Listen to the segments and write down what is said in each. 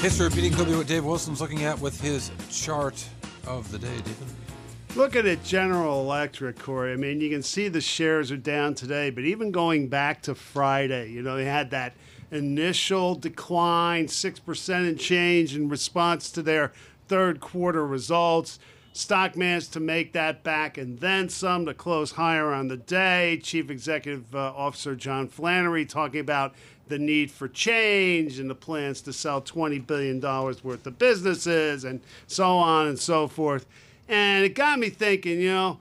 History repeating could be what Dave Wilson's looking at with his chart of the day, David. Looking at General Electric, Cory, I mean, you can see the shares are down today, but even going back to Friday, you know, they had that initial decline, 6% and change in response to their third quarter results. Stock managed to make that back and then some to close higher on the day. Chief Executive uh, Officer John Flannery talking about the need for change and the plans to sell $20 billion worth of businesses and so on and so forth. And it got me thinking, you know,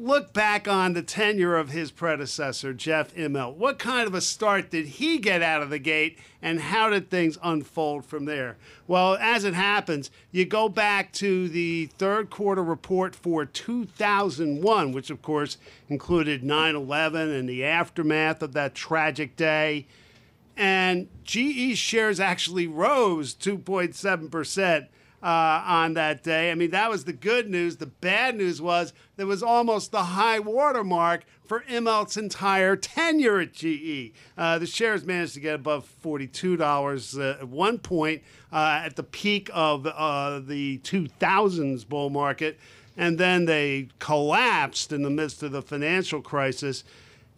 look back on the tenure of his predecessor, Jeff Immelt. What kind of a start did he get out of the gate, and how did things unfold from there? Well, as it happens, you go back to the third quarter report for 2001, which of course included 9 11 and the aftermath of that tragic day and GE shares actually rose 2.7% uh, on that day. I mean, that was the good news. The bad news was there was almost the high watermark for Immelt's entire tenure at GE. Uh, the shares managed to get above $42 uh, at one point uh, at the peak of uh, the 2000s bull market, and then they collapsed in the midst of the financial crisis.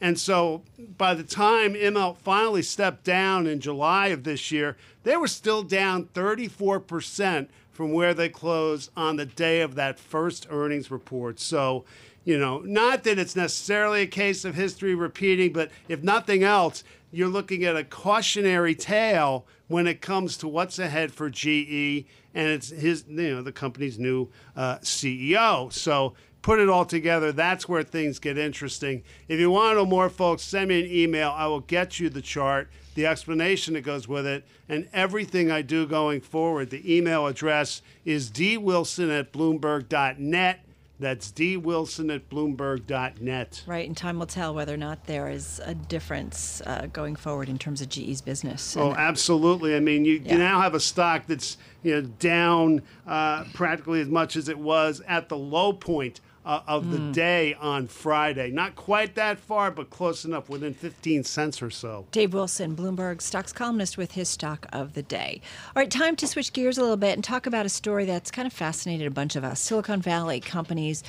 And so by the time Immelt finally stepped down in July of this year, they were still down 34% from where they closed on the day of that first earnings report. So, you know, not that it's necessarily a case of history repeating, but if nothing else, you're looking at a cautionary tale when it comes to what's ahead for GE and it's his, you know, the company's new uh, CEO. So put it all together, that's where things get interesting. If you want to know more, folks, send me an email. I will get you the chart, the explanation that goes with it, and everything I do going forward. The email address is dwilson at bloomberg.net. That's dwilson at bloomberg.net. Right, and time will tell whether or not there is a difference uh, going forward in terms of GE's business. Oh, absolutely. I mean, you, Yeah. you now have a stock that's you know down uh, practically as much as it was at the low point uh, of the day on Friday. Not quite that far, but close enough, within 15 cents or so. Dave Wilson, Bloomberg stocks columnist, with his stock of the day. All right, time to switch gears a little bit and talk about a story that's kind of fascinated a bunch of us. Silicon Valley companies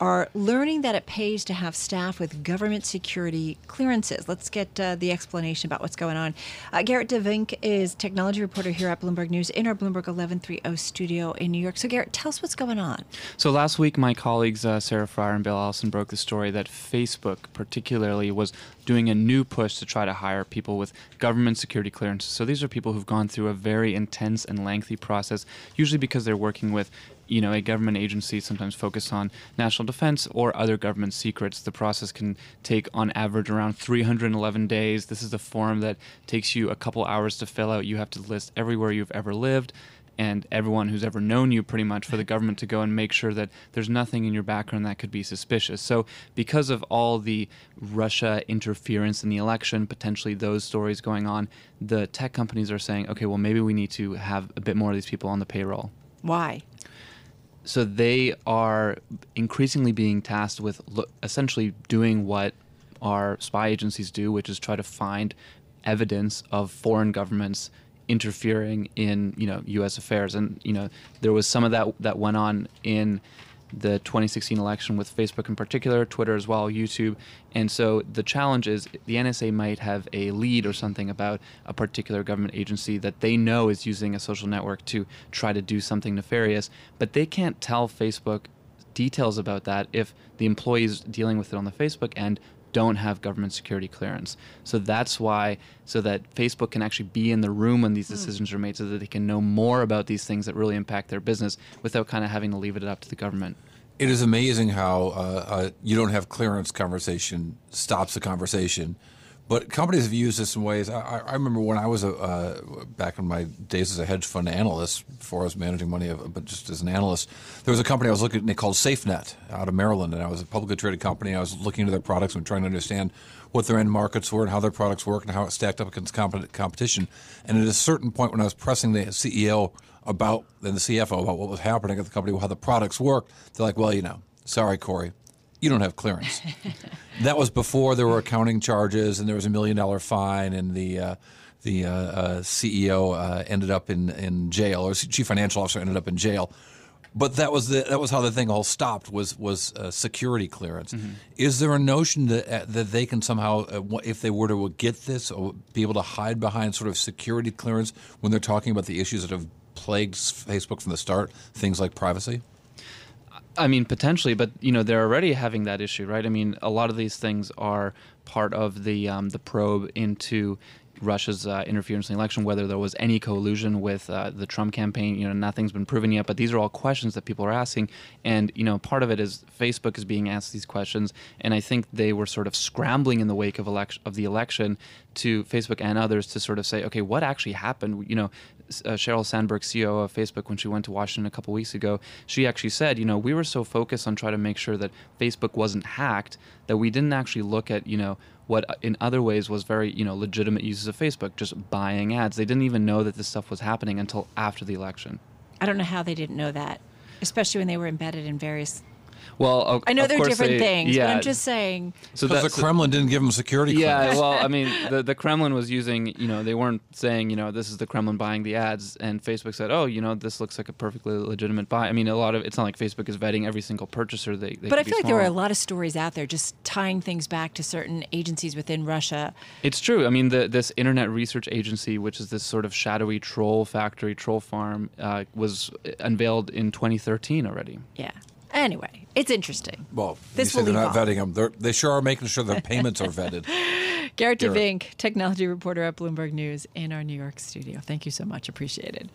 are learning that it pays to have staff with government security clearances. Let's get uh, the explanation about what's going on. Uh, Gerrit De Vynck is technology reporter here at Bloomberg News in our Bloomberg 1130 studio in New York. So, Gerrit, tell us what's going on. So last week, my colleagues uh, Sarah Frier and Bill Allison broke the story that Facebook, particularly, was doing a new push to try to hire people with government security clearances. So these are people who've gone through a very intense and lengthy process, usually because they're working with you know, a government agency sometimes focused on national defense or other government secrets. The process can take, on average, around 311 days. This is a form that takes you a couple hours to fill out. You have to list everywhere you've ever lived and everyone who's ever known you pretty much for the government to go and make sure that there's nothing in your background that could be suspicious. So because of all the Russia interference in the election, potentially those stories going on, the tech companies are saying, okay, well maybe we need to have a bit more of these people on the payroll. Why? So they are increasingly being tasked with lo- essentially doing what our spy agencies do, which is try to find evidence of foreign governments interfering in you know U.S. affairs. And you know there was some of that that went on in the 2016 election with Facebook in particular, Twitter as well, YouTube. And so the challenge is the NSA might have a lead or something about a particular government agency that they know is using a social network to try to do something nefarious, but they can't tell Facebook details about that if the employees dealing with it on the Facebook end don't have government security clearance. So that's why, so that Facebook can actually be in the room when these decisions are made so that they can know more about these things that really impact their business without kind of having to leave it up to the government. It is amazing how uh, uh, you don't have clearance conversation stops the conversation. But companies have used this in ways. I, I- remember when I was a, uh, back in my days as a hedge fund analyst, before I was managing money, uh, but just as an analyst, there was a company I was looking at called SafeNet out of Maryland, and I was a publicly traded company. I was looking into their products and trying to understand what their end markets were and how their products work and how it stacked up against comp- competition. And at a certain point, when I was pressing the CEO about and the CFO about what was happening at the company, how the products worked, they're like, "Well, you know, sorry, Cory, you don't have clearance." that was before there were accounting charges and there was a million dollar fine and the uh, the uh, uh, CEO uh, ended up in, in jail, or chief financial officer ended up in jail. But that was the that was how the thing all stopped was was uh, security clearance. Mm-hmm. Is there a notion that uh, that they can somehow, uh, if they were to get this, or be able to hide behind sort of security clearance when they're talking about the issues that have plagued Facebook from the start, things like privacy? I mean, potentially, but you know, they're already having that issue, right? I mean, a lot of these things are part of the um, the probe into Russia's uh, interference in the election, whether there was any collusion with uh, the Trump campaign. You know, nothing's been proven yet, but these are all questions that people are asking. And, you know, part of it is Facebook is being asked these questions. And I think they were sort of scrambling in the wake of, election, of the election to Facebook and others to sort of say, okay, what actually happened? You know, uh, Sheryl Sandberg, CEO of Facebook, when she went to Washington a couple weeks ago, she actually said, you know, we were so focused on trying to make sure that Facebook wasn't hacked that we didn't actually look at, you know, what uh, in other ways was very you know legitimate uses of Facebook, just buying ads. They didn't even know that this stuff was happening until after the election. I don't know how they didn't know that, especially when they were embedded in various well, I know they're different they, things, yeah. but I'm just saying. So because the Kremlin didn't give them security. Yeah, clearance. well, I mean, the, the Kremlin was using, you know, they weren't saying, you know, this is the Kremlin buying the ads, and Facebook said, oh, you know, this looks like a perfectly legitimate buy. I mean, a lot of it's not like Facebook is vetting every single purchaser. They, they but I be feel like there were a lot of stories out there just tying things back to certain agencies within Russia. It's true. I mean, the, this Internet Research Agency, which is this sort of shadowy troll factory, troll farm, uh, was unveiled in 2013 already. Yeah. Anyway, it's interesting. Well, This you will they're not vetting them. They're, they sure are making sure their payments are vetted. Gerrit Gerrit. DeVink, technology reporter at Bloomberg News in our New York studio. Thank you so much. Appreciate it.